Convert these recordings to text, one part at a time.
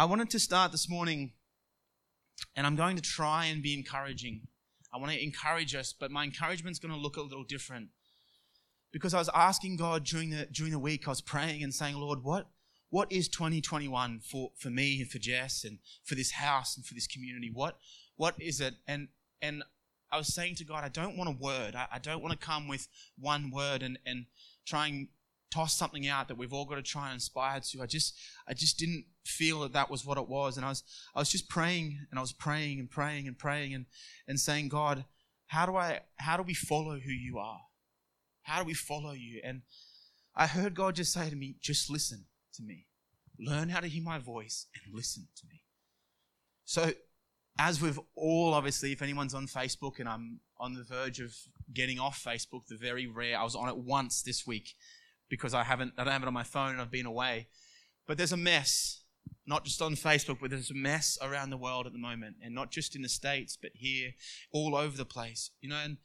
I wanted to start this morning, and I'm going to try and be encouraging. I want to encourage us, but my encouragement's going to look a little different. Because I was asking God during the during the week, I was praying and saying, Lord, what what is 2021 for, for me and for Jess and for this house and for this community? What what is it? And and I was saying to God, I don't want a word. I, I don't want to come with one word and, and try and toss something out that we've all got to try and aspire to. I just I just didn't feel that that was what it was, and I was I was just praying and I was praying and praying and praying and and saying, God, how do I how do we follow who you are? How do we follow you? And I heard God just say to me, just listen to me. Learn how to hear my voice and listen to me. So as with all, obviously, if anyone's on Facebook and I'm on the verge of getting off Facebook, the very rare, I was on it once this week because I haven't, I don't have it on my phone and I've been away. But there's a mess, not just on Facebook, but there's a mess around the world at the moment, and not just in the States, but here, all over the place, you know, and,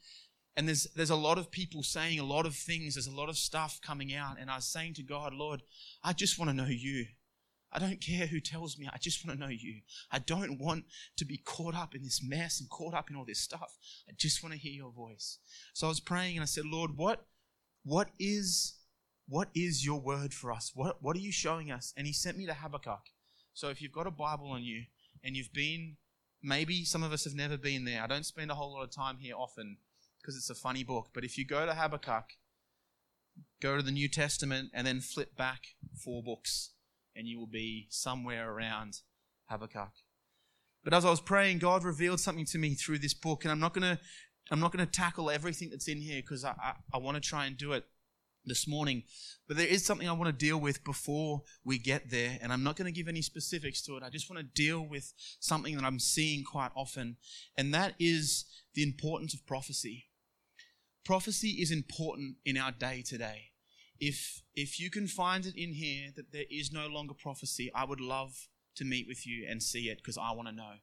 and there's, there's a lot of people saying a lot of things. There's a lot of stuff coming out. And I was saying to God, Lord, I just want to know you. I don't care who tells me. I just want to know you. I don't want to be caught up in this mess and caught up in all this stuff. I just want to hear your voice. So I was praying and I said, Lord, what, what is what is your word for us? What, what are you showing us? And he sent me to Habakkuk. So if you've got a Bible on you and you've been, maybe some of us have never been there. I don't spend a whole lot of time here often because it's a funny book. But if you go to Habakkuk, go to the New Testament and then flip back four books and you will be somewhere around Habakkuk. But as I was praying, God revealed something to me through this book, and I'm not going to I'm not going to tackle everything that's in here because I, I, I want to try and do it this morning. But there is something I want to deal with before we get there, and I'm not going to give any specifics to it. I just want to deal with something that I'm seeing quite often, and that is the importance of prophecy. Prophecy is important in our day today. If if you can find it in here that there is no longer prophecy, I would love to meet with you and see it because I want to know.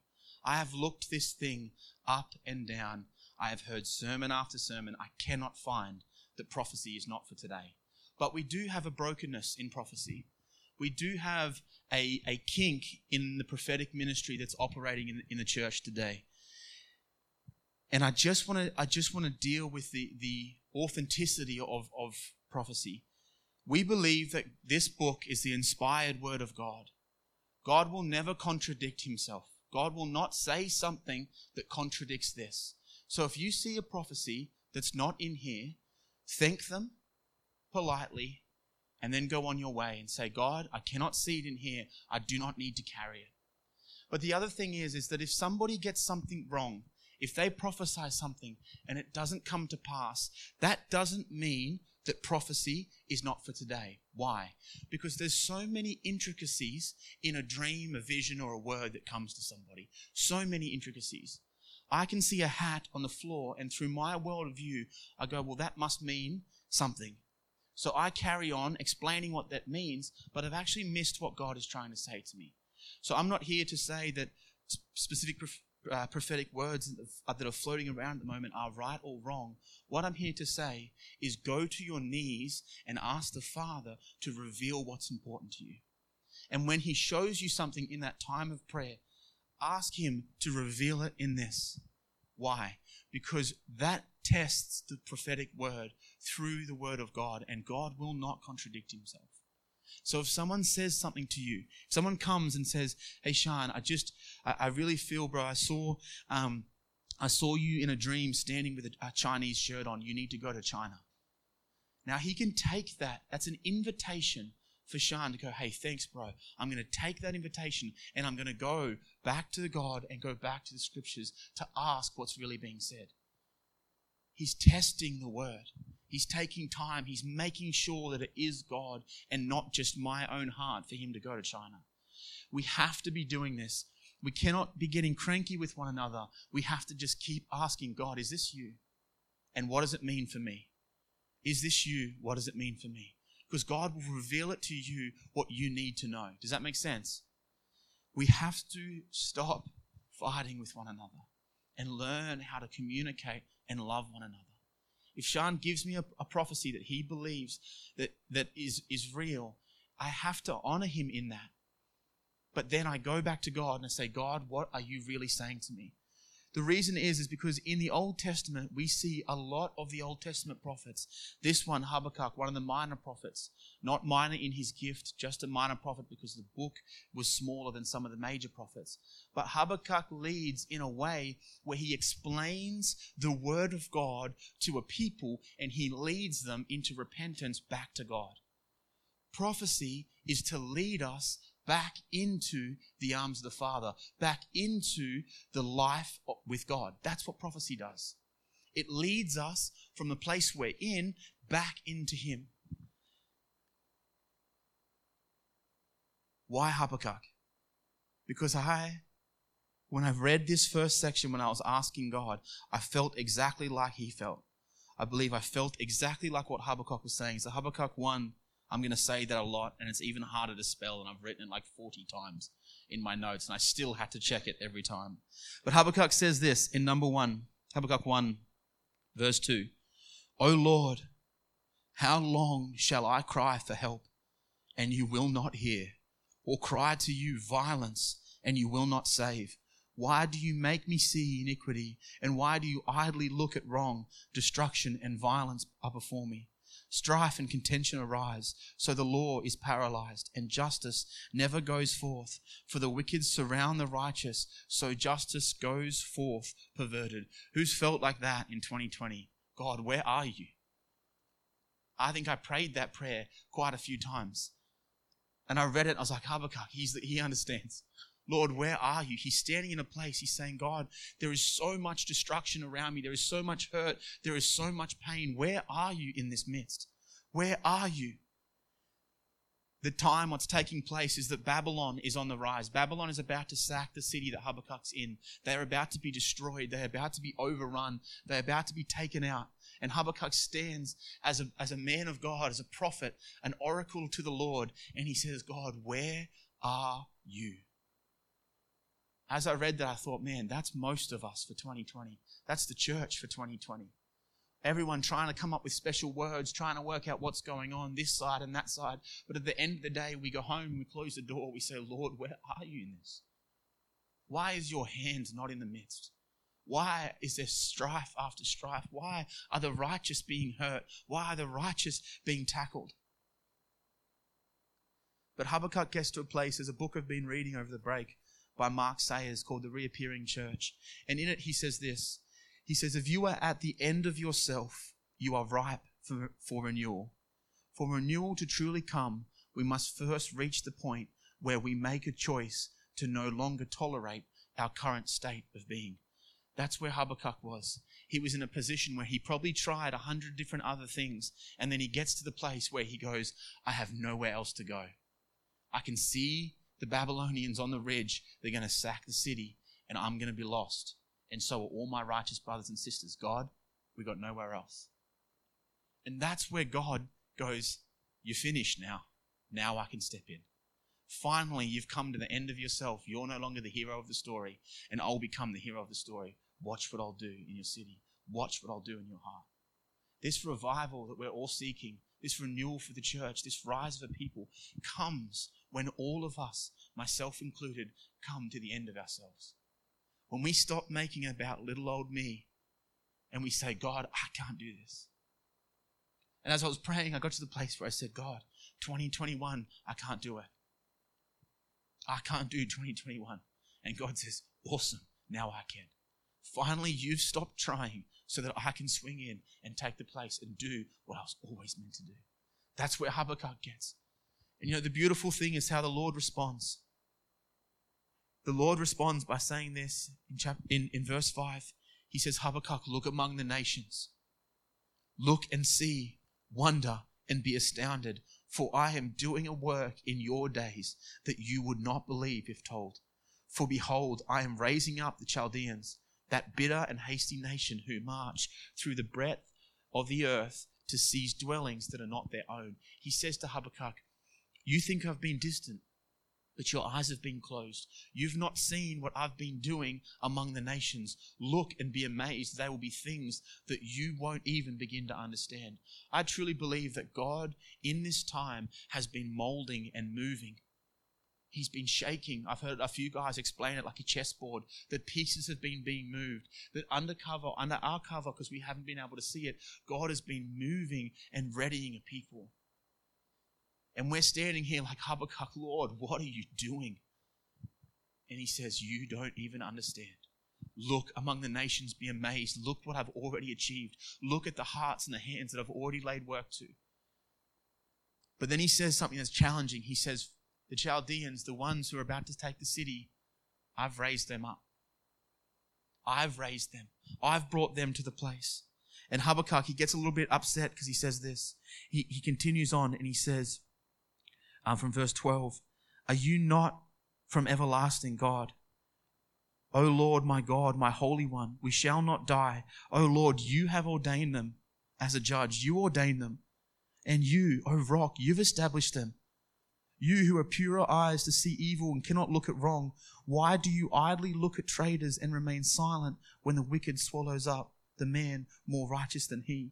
I have looked this thing up and down. I have heard sermon after sermon. I cannot find that prophecy is not for today. But we do have a brokenness in prophecy. We do have a, a kink in the prophetic ministry that's operating in, in the church today. And I just want to I just want to deal with the, the authenticity of, of prophecy. We believe that this book is the inspired word of God. God will never contradict himself. God will not say something that contradicts this. So if you see a prophecy that's not in here, thank them politely, and then go on your way and say, God, I cannot see it in here. I do not need to carry it. But the other thing is, is that if somebody gets something wrong, if they prophesy something and it doesn't come to pass, that doesn't mean that prophecy is not for today. Why? Because there's so many intricacies in a dream, a vision, or a word that comes to somebody. So many intricacies. I can see a hat on the floor, and through my worldview, I go, well, that must mean something. So I carry on explaining what that means, but I've actually missed what God is trying to say to me. So I'm not here to say that specific uh, prophetic words that are floating around at the moment are right or wrong. What I'm here to say is go to your knees and ask the Father to reveal what's important to you. And when He shows you something in that time of prayer, ask Him to reveal it in this. Why? Because that tests the prophetic word through the word of God, and God will not contradict Himself. So if someone says something to you, if someone comes and says, "Hey, Sean, I just, I, I really feel, bro. I saw, um, I saw you in a dream standing with a, a Chinese shirt on. You need to go to China." Now he can take that. That's an invitation for Sean to go, hey, thanks, bro. I'm going to take that invitation and I'm going to go back to the God and go back to the scriptures to ask what's really being said. He's testing the word. He's taking time. He's making sure that it is God and not just my own heart for him to go to China. We have to be doing this. We cannot be getting cranky with one another. We have to just keep asking God, is this you? And what does it mean for me? Is this you? What does it mean for me? Because God will reveal it to you what you need to know. Does that make sense? We have to stop fighting with one another and learn how to communicate and love one another. If Sean gives me a, a prophecy that he believes that, that is, is real, I have to honor him in that. But then I go back to God and I say, God, what are you really saying to me? The reason is, is because in the Old Testament, we see a lot of the Old Testament prophets. This one, Habakkuk, one of the minor prophets, not minor in his gift, just a minor prophet because the book was smaller than some of the major prophets. But Habakkuk leads in a way where he explains the word of God to a people and he leads them into repentance back to God. Prophecy is to lead us back into the arms of the Father, back into the life with God. That's what prophecy does. It leads us from the place we're in back into Him. Why Habakkuk? Because I, when I've read this first section, when I was asking God, I felt exactly like he felt. I believe I felt exactly like what Habakkuk was saying. So Habakkuk 1 I'm going to say that a lot, and it's even harder to spell, and I've written it like 40 times in my notes, and I still had to check it every time. But Habakkuk says this in number one, Habakkuk 1, verse 2 O Lord, how long shall I cry for help, and you will not hear, or cry to you violence, and you will not save? Why do you make me see iniquity, and why do you idly look at wrong? Destruction and violence are before me. Strife and contention arise, so the law is paralyzed, and justice never goes forth. For the wicked surround the righteous, so justice goes forth perverted. Who's felt like that in 2020? God, where are you? I think I prayed that prayer quite a few times. And I read it, I was like, Habakkuk, he's the, he understands. Lord, where are you? He's standing in a place. He's saying, God, there is so much destruction around me. There is so much hurt. There is so much pain. Where are you in this midst? Where are you? The time what's taking place is that Babylon is on the rise. Babylon is about to sack the city that Habakkuk's in. They're about to be destroyed. They're about to be overrun. They're about to be taken out. And Habakkuk stands as a, as a man of God, as a prophet, an oracle to the Lord. And he says, God, where are you? As I read that, I thought, man, that's most of us for 2020. That's the church for 2020. Everyone trying to come up with special words, trying to work out what's going on this side and that side. But at the end of the day, we go home, we close the door, we say, Lord, where are you in this? Why is your hand not in the midst? Why is there strife after strife? Why are the righteous being hurt? Why are the righteous being tackled? But Habakkuk gets to a place, as a book I've been reading over the break by Mark Sayers called The Reappearing Church. And in it, he says this He says, If you are at the end of yourself, you are ripe for, for renewal. For renewal to truly come, we must first reach the point where we make a choice to no longer tolerate our current state of being. That's where Habakkuk was. He was in a position where he probably tried a hundred different other things, and then he gets to the place where he goes, I have nowhere else to go. I can see the Babylonians on the ridge, they're going to sack the city, and I'm going to be lost. And so are all my righteous brothers and sisters. God, we got nowhere else. And that's where God goes, You're finished now. Now I can step in. Finally, you've come to the end of yourself. You're no longer the hero of the story, and I'll become the hero of the story. Watch what I'll do in your city. Watch what I'll do in your heart. This revival that we're all seeking, this renewal for the church, this rise of a people comes when all of us, myself included, come to the end of ourselves. When we stop making about little old me and we say, God, I can't do this. And as I was praying, I got to the place where I said, God, 2021, I can't do it. I can't do 2021. And God says, Awesome, now I can. Finally, you've stopped trying so that I can swing in and take the place and do what I was always meant to do. That's where Habakkuk gets. And you know, the beautiful thing is how the Lord responds. The Lord responds by saying this in, chapter, in, in verse 5. He says, Habakkuk, look among the nations. Look and see, wonder and be astounded, for I am doing a work in your days that you would not believe if told. For behold, I am raising up the Chaldeans, that bitter and hasty nation who march through the breadth of the earth to seize dwellings that are not their own. He says to Habakkuk, you think I've been distant, but your eyes have been closed. You've not seen what I've been doing among the nations. Look and be amazed. There will be things that you won't even begin to understand. I truly believe that God in this time has been molding and moving. He's been shaking. I've heard a few guys explain it like a chessboard that pieces have been being moved. That undercover, under our cover, because we haven't been able to see it, God has been moving and readying a people. And we're standing here like Habakkuk, Lord, what are you doing? And he says, You don't even understand. Look among the nations, be amazed. Look what I've already achieved. Look at the hearts and the hands that I've already laid work to. But then he says something that's challenging. He says, the Chaldeans, the ones who are about to take the city, I've raised them up. I've raised them. I've brought them to the place. And Habakkuk, he gets a little bit upset because he says this. He, he continues on and he says, um, from verse 12, Are you not from everlasting God? O Lord, my God, my Holy One, we shall not die. O Lord, you have ordained them as a judge. You ordained them. And you, O rock, you've established them. You who are purer eyes to see evil and cannot look at wrong, why do you idly look at traitors and remain silent when the wicked swallows up the man more righteous than he?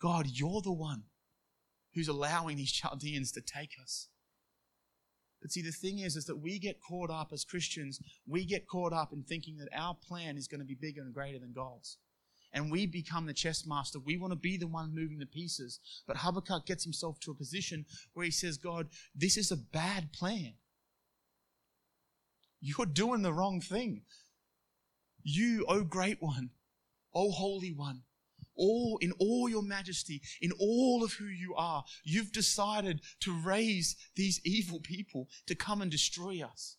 God, you're the one who's allowing these Chaldeans to take us. But see, the thing is, is that we get caught up as Christians, we get caught up in thinking that our plan is going to be bigger and greater than God's and we become the chess master. We want to be the one moving the pieces. But Habakkuk gets himself to a position where he says, God, this is a bad plan. You're doing the wrong thing. You, O great one, O holy one, all in all your majesty, in all of who you are, you've decided to raise these evil people to come and destroy us.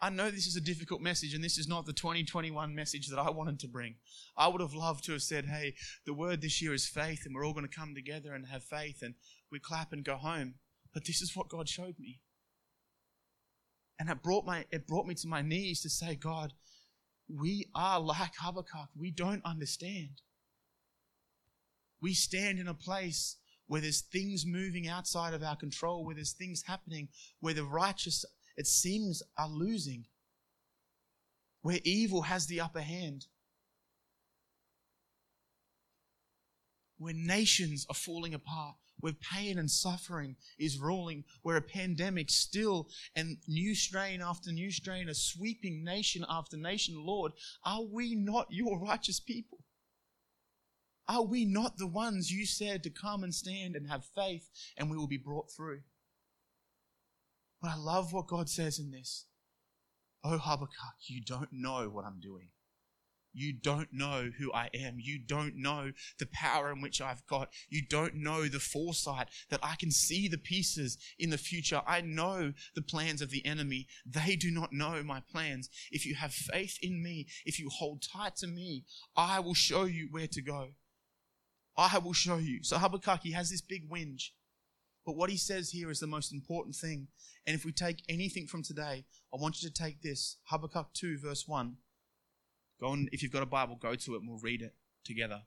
I know this is a difficult message, and this is not the 2021 message that I wanted to bring. I would have loved to have said, hey, the word this year is faith, and we're all going to come together and have faith, and we clap and go home. But this is what God showed me. And it brought, my, it brought me to my knees to say, God, we are like Habakkuk. We don't understand. We stand in a place where there's things moving outside of our control, where there's things happening, where the righteous it seems are losing, where evil has the upper hand, where nations are falling apart, where pain and suffering is ruling, where a pandemic still and new strain after new strain are sweeping nation after nation, Lord, are we not your righteous people? Are we not the ones you said to come and stand and have faith and we will be brought through? But I love what God says in this. Oh, Habakkuk, you don't know what I'm doing. You don't know who I am. You don't know the power in which I've got. You don't know the foresight that I can see the pieces in the future. I know the plans of the enemy. They do not know my plans. If you have faith in me, if you hold tight to me, I will show you where to go. I will show you. So Habakkuk, he has this big whinge. But what he says here is the most important thing. And if we take anything from today, I want you to take this Habakkuk 2, verse 1. Go on, if you've got a Bible, go to it and we'll read it together.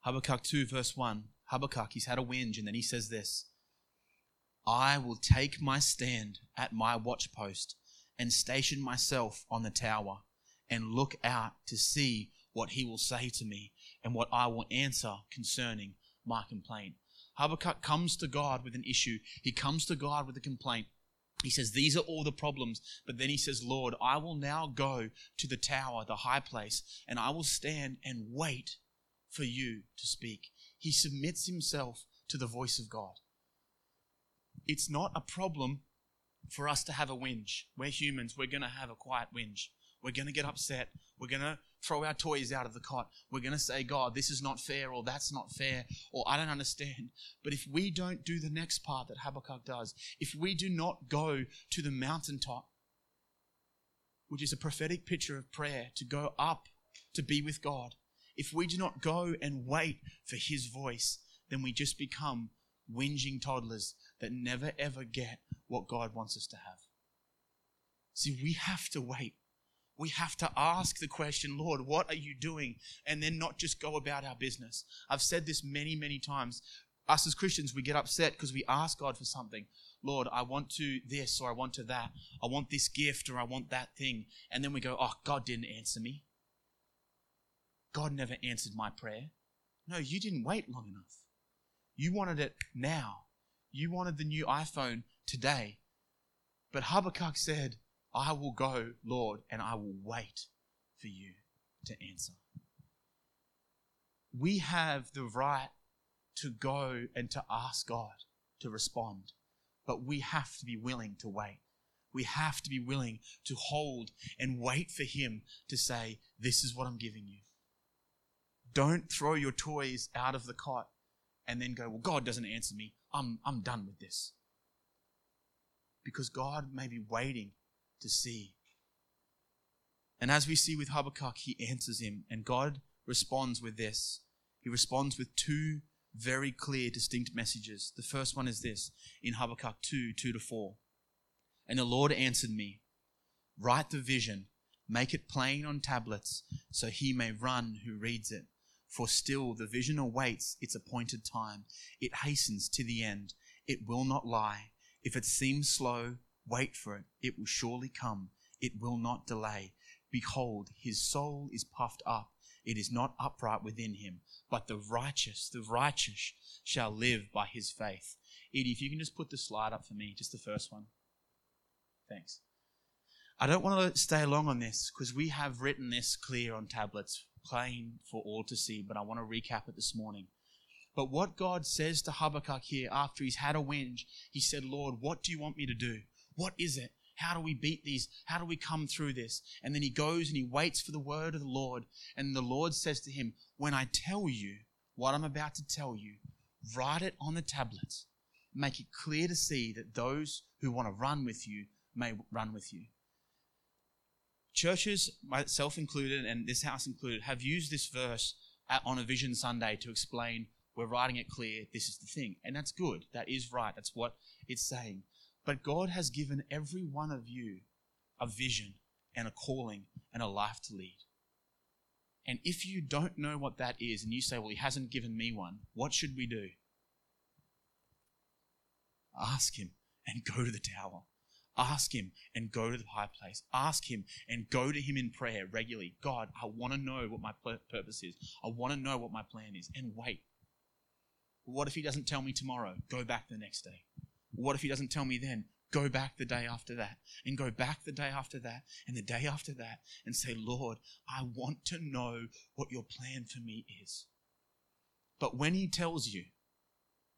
Habakkuk 2, verse 1. Habakkuk, he's had a whinge, and then he says this I will take my stand at my watchpost and station myself on the tower and look out to see what he will say to me and what I will answer concerning my complaint. Habakkuk comes to God with an issue. He comes to God with a complaint. He says, These are all the problems. But then he says, Lord, I will now go to the tower, the high place, and I will stand and wait for you to speak. He submits himself to the voice of God. It's not a problem for us to have a whinge. We're humans. We're going to have a quiet whinge. We're going to get upset. We're going to throw our toys out of the cot. We're going to say, God, this is not fair, or that's not fair, or I don't understand. But if we don't do the next part that Habakkuk does, if we do not go to the mountaintop, which is a prophetic picture of prayer, to go up to be with God, if we do not go and wait for His voice, then we just become whinging toddlers that never ever get what God wants us to have. See, we have to wait we have to ask the question, Lord, what are you doing? And then not just go about our business. I've said this many, many times. Us as Christians, we get upset because we ask God for something. Lord, I want to this or I want to that. I want this gift or I want that thing. And then we go, oh, God didn't answer me. God never answered my prayer. No, you didn't wait long enough. You wanted it now. You wanted the new iPhone today. But Habakkuk said, I will go, Lord, and I will wait for you to answer. We have the right to go and to ask God to respond, but we have to be willing to wait. We have to be willing to hold and wait for Him to say, This is what I'm giving you. Don't throw your toys out of the cot and then go, Well, God doesn't answer me. I'm, I'm done with this. Because God may be waiting to see. And as we see with Habakkuk, he answers him, and God responds with this. He responds with two very clear, distinct messages. The first one is this in Habakkuk 2 2 to 4. And the Lord answered me, Write the vision, make it plain on tablets, so he may run who reads it. For still the vision awaits its appointed time. It hastens to the end. It will not lie. If it seems slow, wait for it. It will surely come. It will not delay. Behold, his soul is puffed up. It is not upright within him, but the righteous, the righteous shall live by his faith. Edie, if you can just put the slide up for me, just the first one. Thanks. I don't want to stay long on this because we have written this clear on tablets, plain for all to see, but I want to recap it this morning. But what God says to Habakkuk here after he's had a whinge, he said, Lord, what do you want me to do? What is it? How do we beat these? How do we come through this? And then he goes and he waits for the word of the Lord. And the Lord says to him, When I tell you what I'm about to tell you, write it on the tablets. Make it clear to see that those who want to run with you may run with you. Churches, myself included, and this house included, have used this verse on a Vision Sunday to explain we're writing it clear, this is the thing. And that's good. That is right. That's what it's saying. But God has given every one of you a vision and a calling and a life to lead. And if you don't know what that is and you say, well, He hasn't given me one, what should we do? Ask Him and go to the tower. Ask Him and go to the high place. Ask Him and go to Him in prayer regularly. God, I want to know what my purpose is. I want to know what my plan is. And wait. What if He doesn't tell me tomorrow? Go back the next day. What if he doesn't tell me then? Go back the day after that, and go back the day after that, and the day after that, and say, Lord, I want to know what your plan for me is. But when he tells you,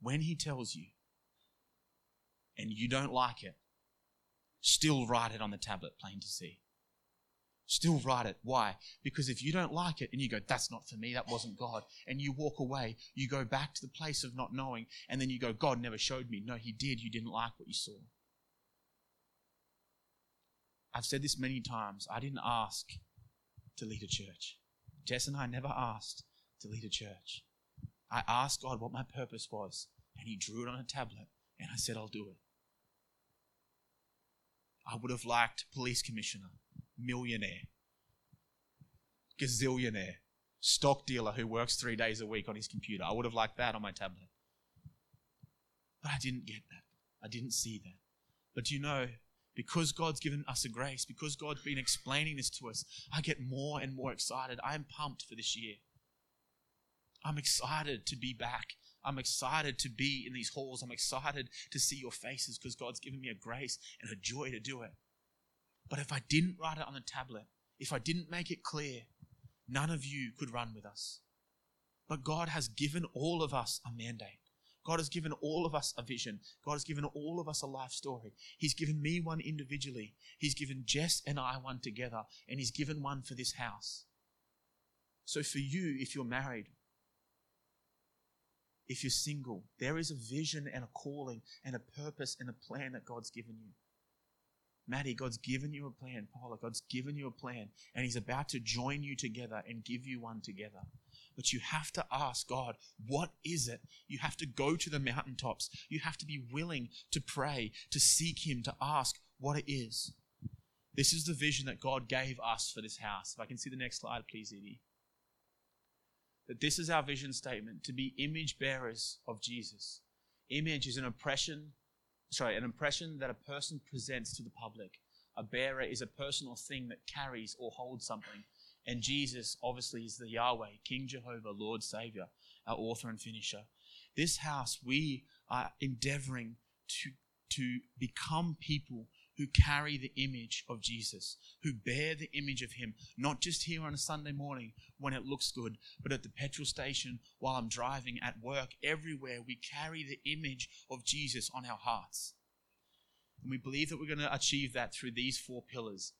when he tells you, and you don't like it, still write it on the tablet, plain to see. Still write it. Why? Because if you don't like it and you go, that's not for me, that wasn't God, and you walk away, you go back to the place of not knowing, and then you go, God never showed me. No, He did. You didn't like what you saw. I've said this many times. I didn't ask to lead a church. Jess and I never asked to lead a church. I asked God what my purpose was, and He drew it on a tablet, and I said, I'll do it. I would have liked police commissioner millionaire, gazillionaire, stock dealer who works three days a week on his computer. I would have liked that on my tablet. But I didn't get that. I didn't see that. But you know, because God's given us a grace, because God's been explaining this to us, I get more and more excited. I am pumped for this year. I'm excited to be back. I'm excited to be in these halls. I'm excited to see your faces because God's given me a grace and a joy to do it. But if I didn't write it on the tablet, if I didn't make it clear, none of you could run with us. But God has given all of us a mandate. God has given all of us a vision. God has given all of us a life story. He's given me one individually. He's given Jess and I one together, and He's given one for this house. So, for you, if you're married, if you're single, there is a vision and a calling and a purpose and a plan that God's given you. Maddie, God's given you a plan. Paula, God's given you a plan, and He's about to join you together and give you one together. But you have to ask God, what is it? You have to go to the mountaintops. You have to be willing to pray, to seek Him, to ask what it is. This is the vision that God gave us for this house. If I can see the next slide, please, Edie. That this is our vision statement to be image bearers of Jesus. Image is an impression sorry, an impression that a person presents to the public. A bearer is a personal thing that carries or holds something. And Jesus, obviously, is the Yahweh, King Jehovah, Lord Savior, our author and finisher. This house, we are endeavoring to, to become people who carry the image of Jesus, who bear the image of Him, not just here on a Sunday morning when it looks good, but at the petrol station, while I'm driving, at work, everywhere. We carry the image of Jesus on our hearts. And we believe that we're going to achieve that through these four pillars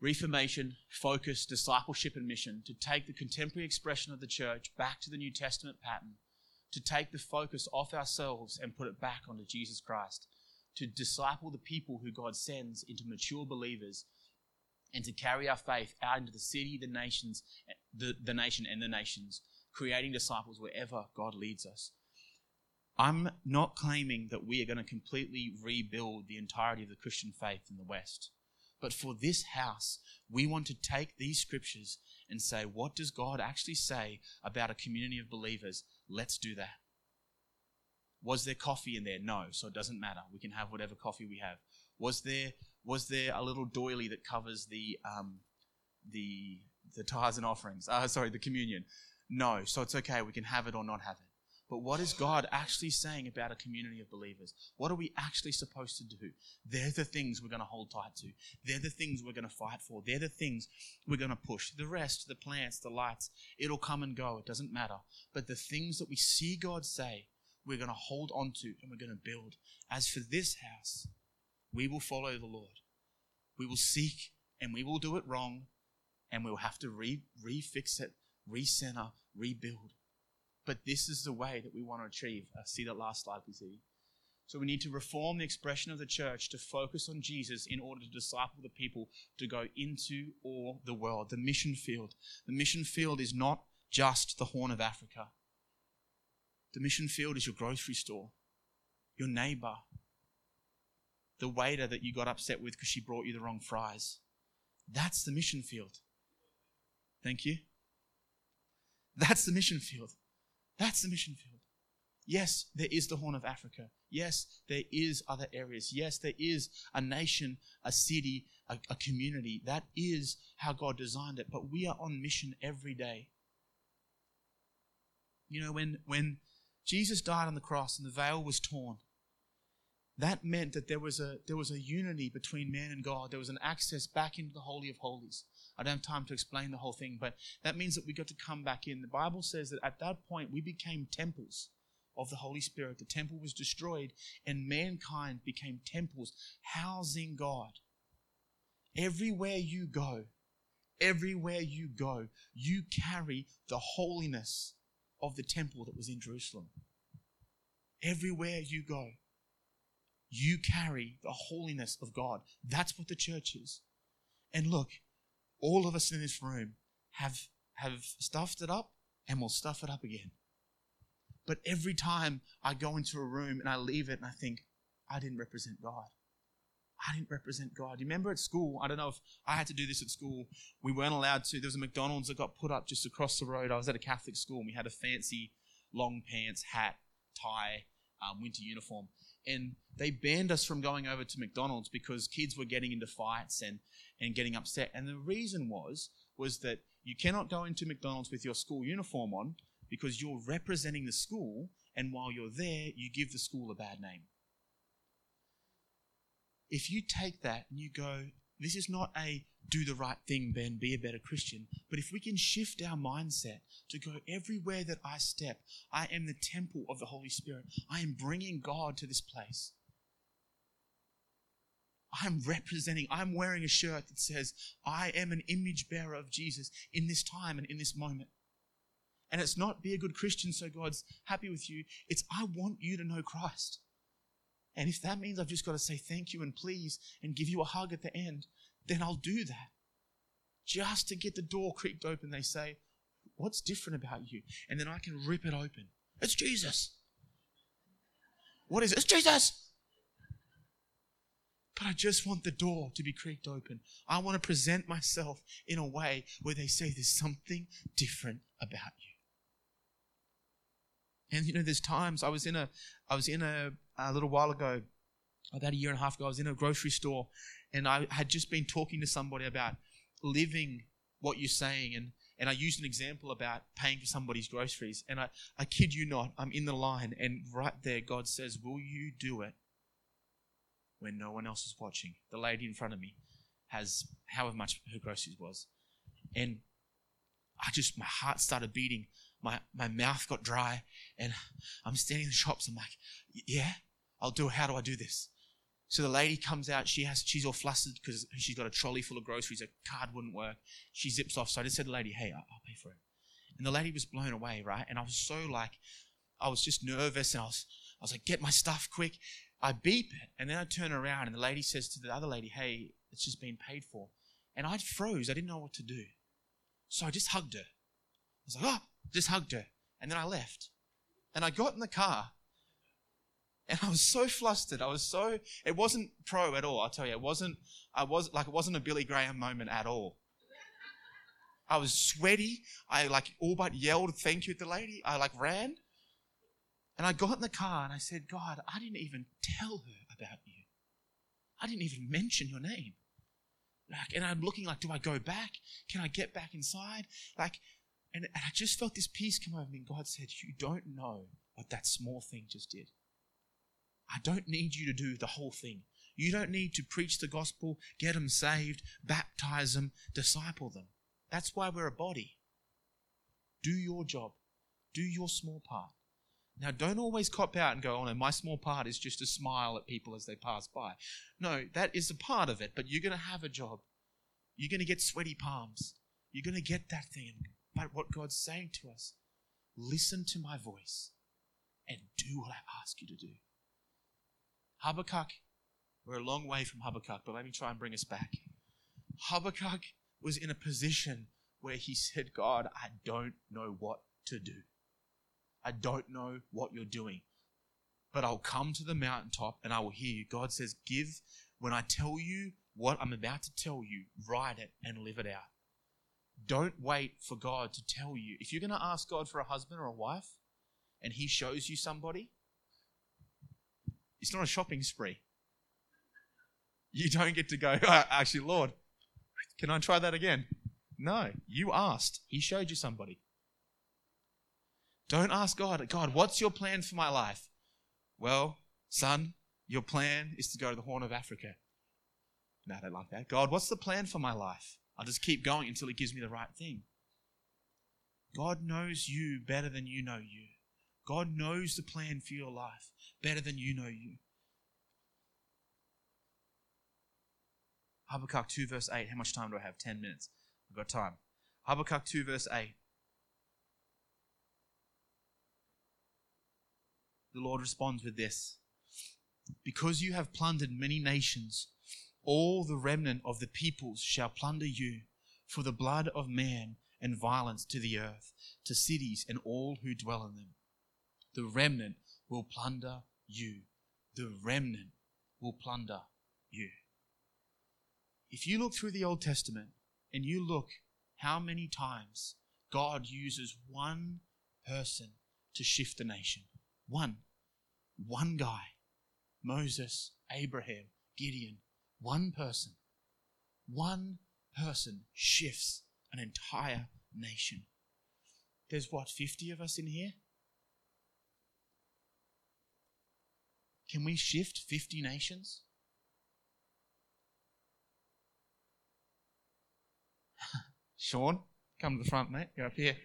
Reformation, focus, discipleship, and mission to take the contemporary expression of the church back to the New Testament pattern, to take the focus off ourselves and put it back onto Jesus Christ, to disciple the people who God sends into mature believers, and to carry our faith out into the city, the nations, the, the nation, and the nations, creating disciples wherever God leads us. I'm not claiming that we are going to completely rebuild the entirety of the Christian faith in the West. But for this house, we want to take these scriptures and say, what does God actually say about a community of believers? Let's do that. Was there coffee in there? No, so it doesn't matter. We can have whatever coffee we have. Was there was there a little doily that covers the um, the the tithes and offerings? Uh, sorry, the communion. No, so it's okay. We can have it or not have it. But what is God actually saying about a community of believers? What are we actually supposed to do? They're the things we're going to hold tight to. They're the things we're going to fight for. They're the things we're going to push. The rest, the plants, the lights, it'll come and go. It doesn't matter. But the things that we see God say, we're going to hold on to and we're going to build. As for this house, we will follow the Lord. We will seek and we will do it wrong and we'll have to re- refix it, recenter, rebuild. But this is the way that we want to achieve. Uh, see that last slide, please. So we need to reform the expression of the church to focus on Jesus in order to disciple the people to go into all the world. The mission field. The mission field is not just the Horn of Africa. The mission field is your grocery store, your neighbor, the waiter that you got upset with because she brought you the wrong fries. That's the mission field. Thank you. That's the mission field. That's the mission field. Yes, there is the Horn of Africa. Yes, there is other areas. Yes, there is a nation, a city, a, a, community. That is how God designed it. But we are on mission every day. You know, when, when Jesus died on the cross and the veil was torn, that meant that there was a there was a unity between man and God. There was an access back into the holy of holies. I don't have time to explain the whole thing, but that means that we got to come back in. The Bible says that at that point we became temples of the Holy Spirit. The temple was destroyed, and mankind became temples housing God. Everywhere you go, everywhere you go, you carry the holiness of the temple that was in Jerusalem. Everywhere you go, you carry the holiness of God. That's what the church is. And look, all of us in this room have, have stuffed it up and we'll stuff it up again. But every time I go into a room and I leave it and I think, I didn't represent God. I didn't represent God. You remember at school, I don't know if I had to do this at school. We weren't allowed to. There was a McDonald's that got put up just across the road. I was at a Catholic school and we had a fancy long pants, hat, tie, um, winter uniform. And they banned us from going over to McDonald's because kids were getting into fights and and getting upset. And the reason was was that you cannot go into McDonald's with your school uniform on because you're representing the school, and while you're there, you give the school a bad name. If you take that and you go, this is not a do the right thing, Ben, be a better Christian. But if we can shift our mindset to go everywhere that I step, I am the temple of the Holy Spirit. I am bringing God to this place. I'm representing, I'm wearing a shirt that says, I am an image bearer of Jesus in this time and in this moment. And it's not be a good Christian so God's happy with you. It's I want you to know Christ. And if that means I've just got to say thank you and please and give you a hug at the end, then I'll do that. Just to get the door creaked open, they say, What's different about you? And then I can rip it open. It's Jesus. What is it? It's Jesus. But I just want the door to be creaked open. I want to present myself in a way where they say there's something different about you. And you know, there's times I was in a, I was in a, a little while ago, about a year and a half ago, I was in a grocery store, and I had just been talking to somebody about living what you're saying. And, and I used an example about paying for somebody's groceries. And I, I kid you not, I'm in the line, and right there, God says, Will you do it when no one else is watching? The lady in front of me has however much her groceries was. And I just, my heart started beating. My, my mouth got dry. And I'm standing in the shops. I'm like, yeah, I'll do it. How do I do this? So the lady comes out. She has, she's all flustered because she's got a trolley full of groceries. Her card wouldn't work. She zips off. So I just said to the lady, hey, I'll, I'll pay for it. And the lady was blown away, right? And I was so like, I was just nervous and I was, I was like, get my stuff quick. I beep it. And then I turn around and the lady says to the other lady, hey, it's just been paid for. And I froze. I didn't know what to do. So I just hugged her. I was like, oh, just hugged her. And then I left. And I got in the car. And I was so flustered. I was so, it wasn't pro at all. I'll tell you, it wasn't, I was like, it wasn't a Billy Graham moment at all. I was sweaty. I like all but yelled thank you at the lady. I like ran. And I got in the car and I said, God, I didn't even tell her about you. I didn't even mention your name. Like, and I'm looking like, do I go back? Can I get back inside? Like, and, I just felt this peace come over me. And God said, You don't know what that small thing just did. I don't need you to do the whole thing. You don't need to preach the gospel, get them saved, baptize them, disciple them. That's why we're a body. Do your job, do your small part. Now, don't always cop out and go, oh no, my small part is just to smile at people as they pass by. No, that is a part of it, but you're going to have a job. You're going to get sweaty palms. You're going to get that thing. But what God's saying to us, listen to my voice and do what I ask you to do. Habakkuk, we're a long way from Habakkuk, but let me try and bring us back. Habakkuk was in a position where he said, God, I don't know what to do. I don't know what you're doing, but I'll come to the mountaintop and I will hear you. God says, Give, when I tell you what I'm about to tell you, write it and live it out. Don't wait for God to tell you. If you're going to ask God for a husband or a wife and He shows you somebody, it's not a shopping spree. You don't get to go, oh, actually, Lord, can I try that again? No, you asked. He showed you somebody. Don't ask God, God, what's your plan for my life? Well, son, your plan is to go to the Horn of Africa. No, I don't like that. God, what's the plan for my life? I'll just keep going until He gives me the right thing. God knows you better than you know you. God knows the plan for your life better than you know you. Habakkuk 2, verse 8. How much time do I have? 10 minutes. I've got time. Habakkuk 2, verse 8. the Lord responds with this Because you have plundered many nations, all the remnant of the peoples shall plunder you for the blood of man and violence to the earth, to cities and all who dwell in them. The remnant will plunder you. The remnant will plunder you. If you look through the Old Testament and you look how many times God uses one person to shift a nation, one. One guy. Moses, Abraham, Gideon. One person. One person shifts an entire nation. There's what, 50 of us in here? Can we shift 50 nations? Sean, come to the front, mate. Go up here.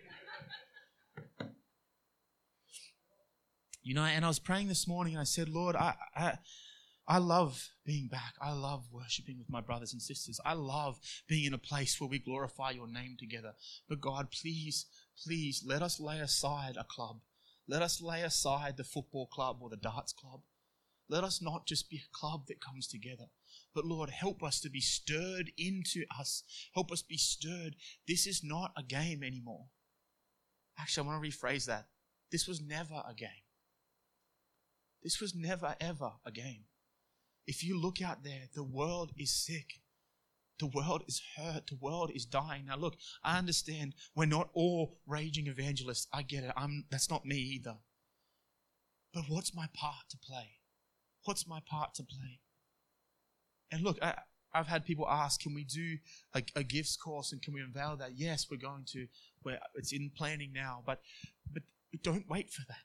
You know, and I was praying this morning and I said, Lord, I, I love being back. I love worshiping with my brothers and sisters. I love being in a place where we glorify your name together. But God, please, please let us lay aside a club. Let us lay aside the football club or the darts club. Let us not just be a club that comes together. But Lord, help us to be stirred into us. Help us be stirred. This is not a game anymore. Actually, I want to rephrase that. This was never a game. This was never, ever a game. If you look out there, the world is sick. The world is hurt. The world is dying. Now, look, I understand we're not all raging evangelists. I get it. I'm, that's not me either. But what's my part to play? What's my part to play? And look, I, I've had people ask, can we do a, a gifts course and can we unveil that? Yes, we're going to. Where it's in planning now, but but don't wait for that.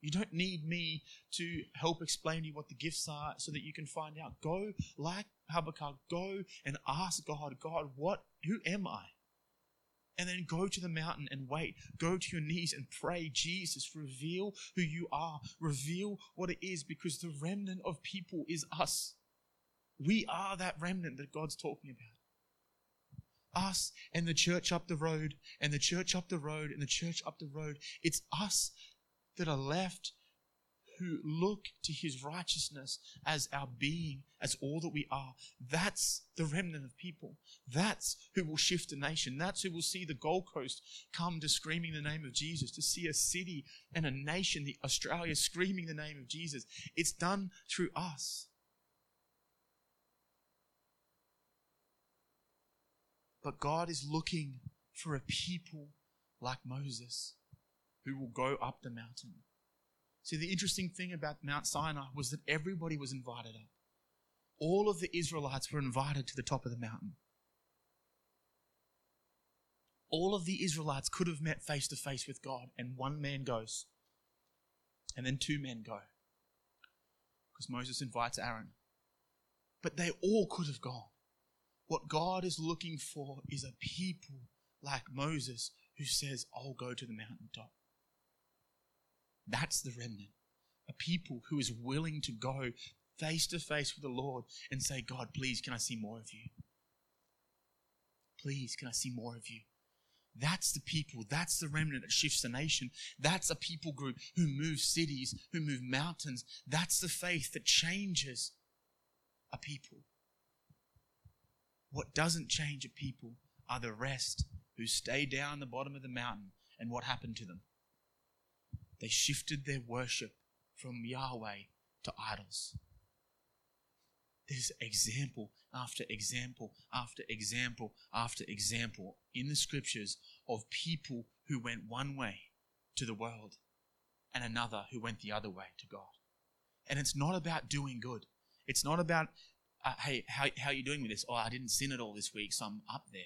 You don't need me to help explain to you what the gifts are so that you can find out. Go like Habakkuk, go and ask God, God, what who am I? And then go to the mountain and wait. Go to your knees and pray, Jesus, reveal who you are. Reveal what it is because the remnant of people is us. We are that remnant that God's talking about. Us and the church up the road, and the church up the road, and the church up the road. It's us that are left who look to his righteousness as our being, as all that we are. That's the remnant of people. That's who will shift a nation. That's who will see the Gold Coast come to screaming the name of Jesus, to see a city and a nation, the Australia, screaming the name of Jesus. It's done through us. But God is looking for a people like Moses who will go up the mountain. See, the interesting thing about Mount Sinai was that everybody was invited up. All of the Israelites were invited to the top of the mountain. All of the Israelites could have met face to face with God, and one man goes, and then two men go. Because Moses invites Aaron. But they all could have gone. What God is looking for is a people like Moses who says, I'll go to the mountaintop. That's the remnant. A people who is willing to go face to face with the Lord and say, God, please, can I see more of you? Please, can I see more of you? That's the people. That's the remnant that shifts the nation. That's a people group who move cities, who move mountains. That's the faith that changes a people. What doesn't change a people are the rest who stay down the bottom of the mountain. And what happened to them? They shifted their worship from Yahweh to idols. There's example after example after example after example in the scriptures of people who went one way to the world and another who went the other way to God. And it's not about doing good. It's not about uh, hey, how, how are you doing with this? Oh, I didn't sin at all this week, so I'm up there.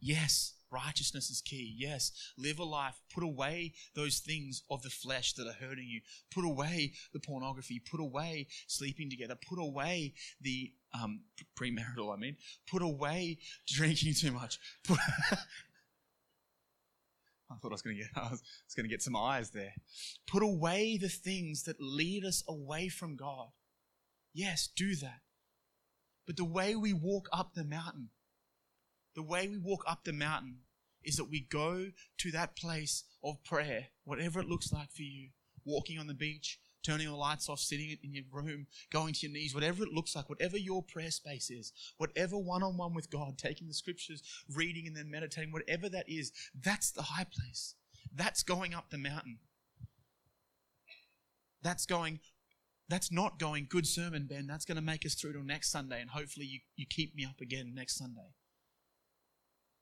Yes, righteousness is key. Yes, live a life. Put away those things of the flesh that are hurting you. Put away the pornography. Put away sleeping together. Put away the um, premarital, I mean. Put away drinking too much. Put I thought I was going to get I was going to get some eyes there. Put away the things that lead us away from God. Yes, do that. But the way we walk up the mountain, the way we walk up the mountain is that we go to that place of prayer, whatever it looks like for you, walking on the beach, turning the lights off, sitting in your room, going to your knees, whatever it looks like, whatever your prayer space is, whatever one on one with God, taking the scriptures, reading and then meditating, whatever that is, that's the high place. That's going up the mountain. That's going that's not going, good sermon, Ben. That's going to make us through till next Sunday, and hopefully you, you keep me up again next Sunday.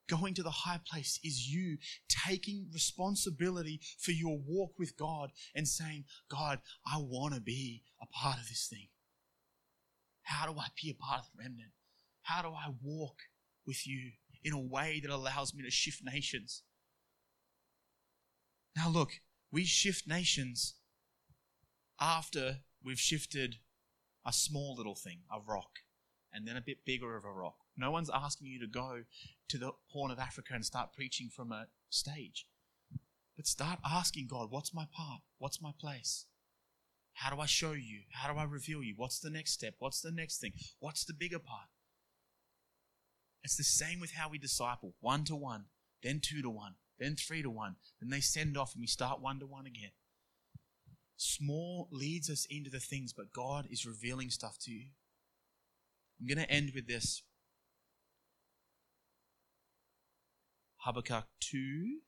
Going to the high place is you taking responsibility for your walk with God and saying, God, I want to be a part of this thing. How do I be a part of the remnant? How do I walk with you in a way that allows me to shift nations? Now, look, we shift nations after we've shifted a small little thing, a rock, and then a bit bigger of a rock. No one's asking you to go to the Horn of Africa and start preaching from a stage. But start asking God, what's my part? What's my place? How do I show you? How do I reveal you? What's the next step? What's the next thing? What's the bigger part? It's the same with how we disciple one to one, then two to one, then three to one. Then they send off and we start one to one again. Small leads us into the things, but God is revealing stuff to you. I'm going to end with this. Habakkuk 2.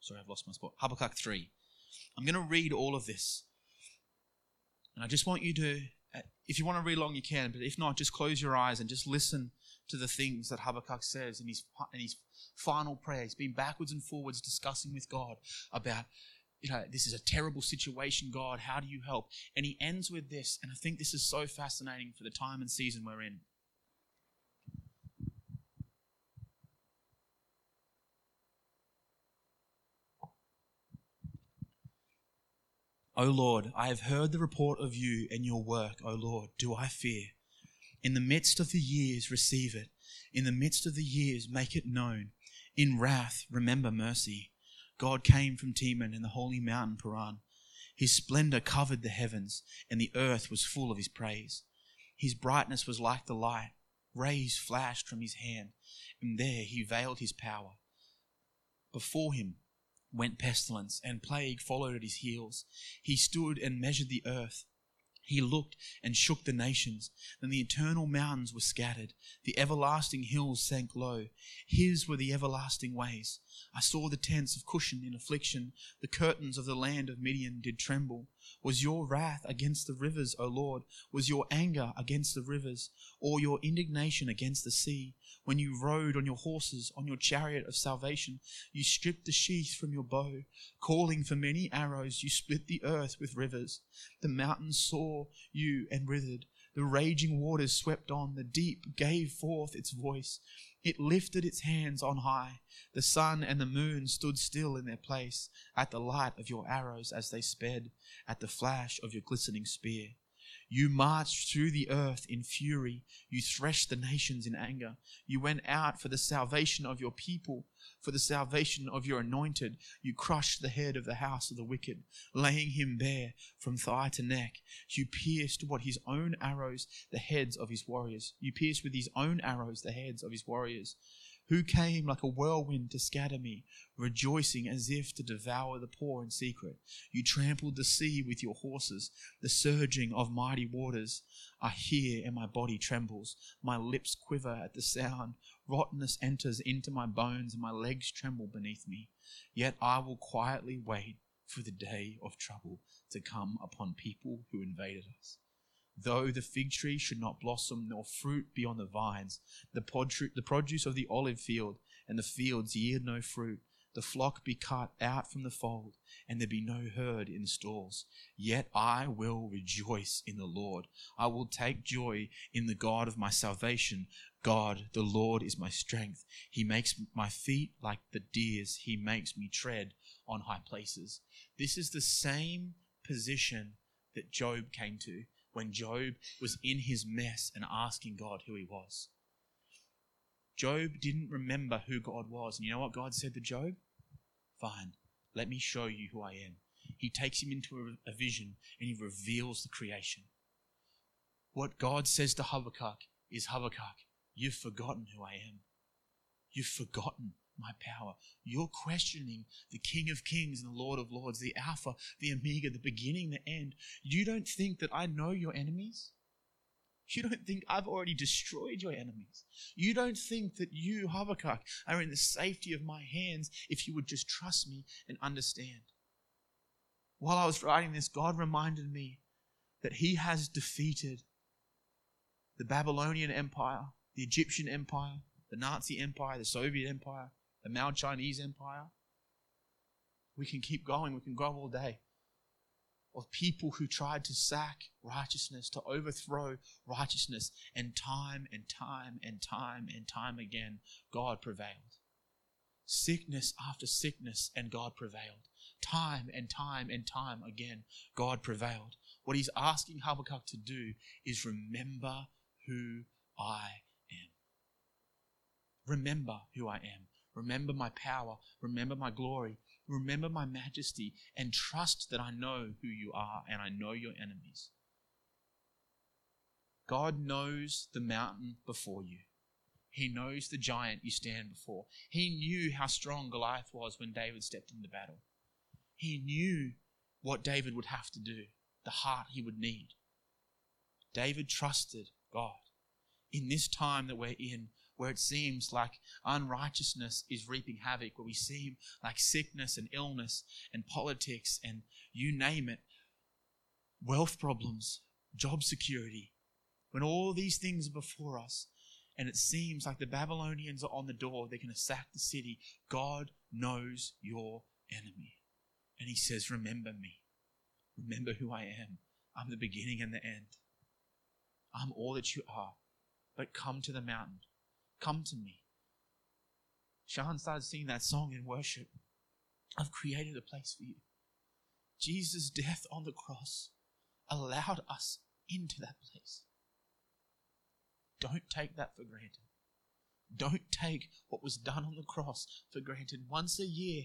Sorry, I've lost my spot. Habakkuk 3. I'm going to read all of this. And I just want you to, uh, if you want to read along, you can, but if not, just close your eyes and just listen to the things that Habakkuk says in his, in his final prayer. He's been backwards and forwards discussing with God about you know, this is a terrible situation, God. How do you help? And he ends with this, and I think this is so fascinating for the time and season we're in. O Lord, I have heard the report of you and your work, O Lord. Do I fear? In the midst of the years, receive it. In the midst of the years, make it known. In wrath, remember mercy. God came from Teman and the holy mountain Paran. His splendor covered the heavens, and the earth was full of his praise. His brightness was like the light. Rays flashed from his hand, and there he veiled his power. Before him went pestilence, and plague followed at his heels. He stood and measured the earth. He looked and shook the nations. Then the eternal mountains were scattered. The everlasting hills sank low. His were the everlasting ways. I saw the tents of Cushan in affliction. The curtains of the land of Midian did tremble. Was your wrath against the rivers, O Lord? Was your anger against the rivers? Or your indignation against the sea? When you rode on your horses, on your chariot of salvation, you stripped the sheath from your bow. Calling for many arrows, you split the earth with rivers. The mountains saw you and withered. The raging waters swept on. The deep gave forth its voice. It lifted its hands on high. The sun and the moon stood still in their place at the light of your arrows as they sped, at the flash of your glistening spear. You marched through the earth in fury. You threshed the nations in anger. You went out for the salvation of your people, for the salvation of your anointed. You crushed the head of the house of the wicked, laying him bare from thigh to neck. You pierced what his own arrows, the heads of his warriors. You pierced with his own arrows the heads of his warriors who came like a whirlwind to scatter me, rejoicing as if to devour the poor in secret. You trampled the sea with your horses, the surging of mighty waters. I hear and my body trembles. My lips quiver at the sound. Rottenness enters into my bones and my legs tremble beneath me. Yet I will quietly wait for the day of trouble to come upon people who invaded us. Though the fig tree should not blossom, nor fruit be on the vines, the, podru- the produce of the olive field and the fields yield no fruit, the flock be cut out from the fold, and there be no herd in the stalls. Yet I will rejoice in the Lord. I will take joy in the God of my salvation. God, the Lord, is my strength. He makes my feet like the deer's. He makes me tread on high places. This is the same position that Job came to when Job was in his mess and asking God who he was. Job didn't remember who God was. And you know what God said to Job? Fine, let me show you who I am. He takes him into a, vision and he reveals the creation. What God says to Habakkuk is Habakkuk, you've forgotten who I am. You've forgotten my power. You're questioning the King of Kings and the Lord of Lords, the Alpha, the Omega, the beginning, the end. You don't think that I know your enemies? You don't think I've already destroyed your enemies? You don't think that you, Habakkuk, are in the safety of my hands if you would just trust me and understand? While I was writing this, God reminded me that He has defeated the Babylonian Empire, the Egyptian Empire, the Nazi Empire, the Soviet Empire, the Mao Chinese Empire. We can keep going, we can go all day. Of people who tried to sack righteousness, to overthrow righteousness, and time and time and time and time again, God prevailed. Sickness after sickness, and God prevailed. Time and time and time again, God prevailed. What he's asking Habakkuk to do is remember who I am. Remember who I am. Remember my power. Remember my glory. Remember my majesty and trust that I know who you are and I know your enemies. God knows the mountain before you. He knows the giant you stand before. He knew how strong Goliath was when David stepped into battle. He knew what David would have to do, the heart he would need. David trusted God. In this time that we're in, where it seems like unrighteousness is reaping havoc, where we seem like sickness and illness and politics and you name it, wealth problems, job security, when all these things are before us, and it seems like the Babylonians are on the door, they're going to sack the city, God knows your enemy. And he says, Remember me. Remember who I am. I'm the beginning and the end. I'm all that you are. But come to the mountain. Come to me. Sean started singing that song in worship. I've created a place for you. Jesus' death on the cross allowed us into that place. Don't take that for granted. Don't take what was done on the cross for granted. Once a year,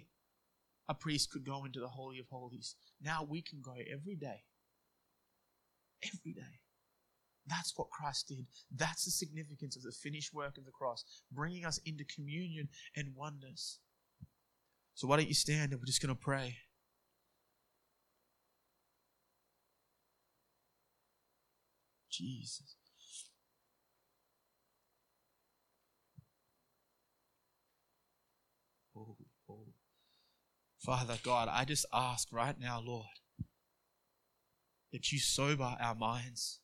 a priest could go into the Holy of Holies. Now we can go every day. Every day. That's what Christ did. That's the significance of the finished work of the cross, bringing us into communion and oneness. So, why don't you stand and we're just going to pray. Jesus. Oh, oh. Father God, I just ask right now, Lord, that you sober our minds.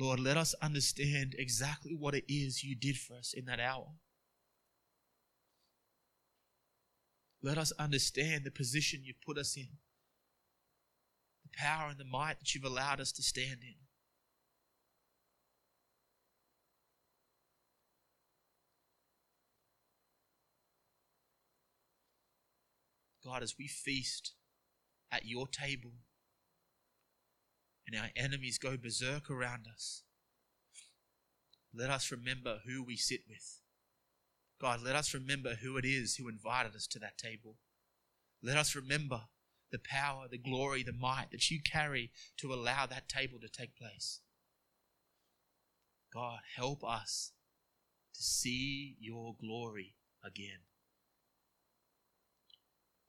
Lord, let us understand exactly what it is you did for us in that hour. Let us understand the position you've put us in, the power and the might that you've allowed us to stand in. God, as we feast at your table and our enemies go berserk around us, let us remember who we sit with. God, let us remember who it is who invited us to that table. Let us remember the power, the glory, the might that you carry to allow that table to take place. God, help us to see your glory again.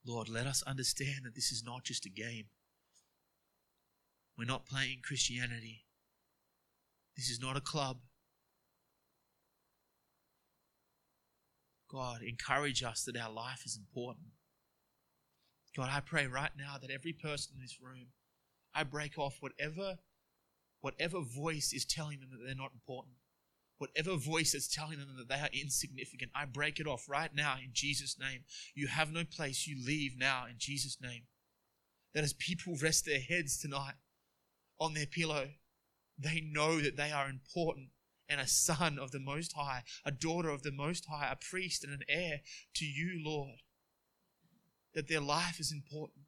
Lord, let us understand that this is not just a game. We're not playing Christianity. This is not a club. God, encourage us that our life is important. God, I pray right now that every person in this room, I break off whatever, whatever voice is telling them that they're not important. Whatever voice is telling them that they are insignificant, I break it off right now in Jesus' name. You have no place. You leave now in Jesus' name. That as people rest their heads tonight on their pillow, they know that they are important and a son of the Most High, a daughter of the Most High, a priest and an heir to you, Lord. That their life is important.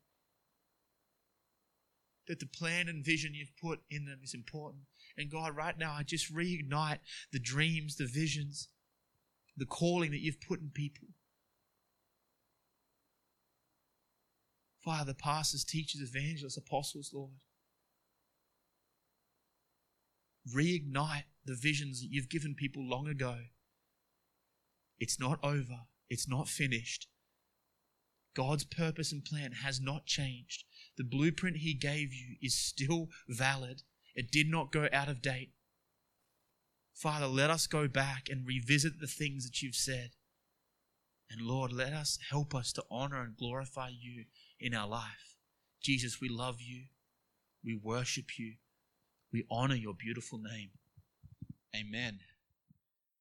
That the plan and vision you've put in them is important. And God, right now, I just reignite the dreams, the visions, the calling that you've put in people. Father, pastors, teachers, evangelists, apostles, Lord. Reignite the visions that you've given people long ago. It's not over, it's not finished. God's purpose and plan has not changed. The blueprint He gave you is still valid. It did not go out of date. Father, let us go back and revisit the things that you've said. And Lord, let us help us to honor and glorify you in our life. Jesus, we love you. We worship you. We honor your beautiful name. Amen.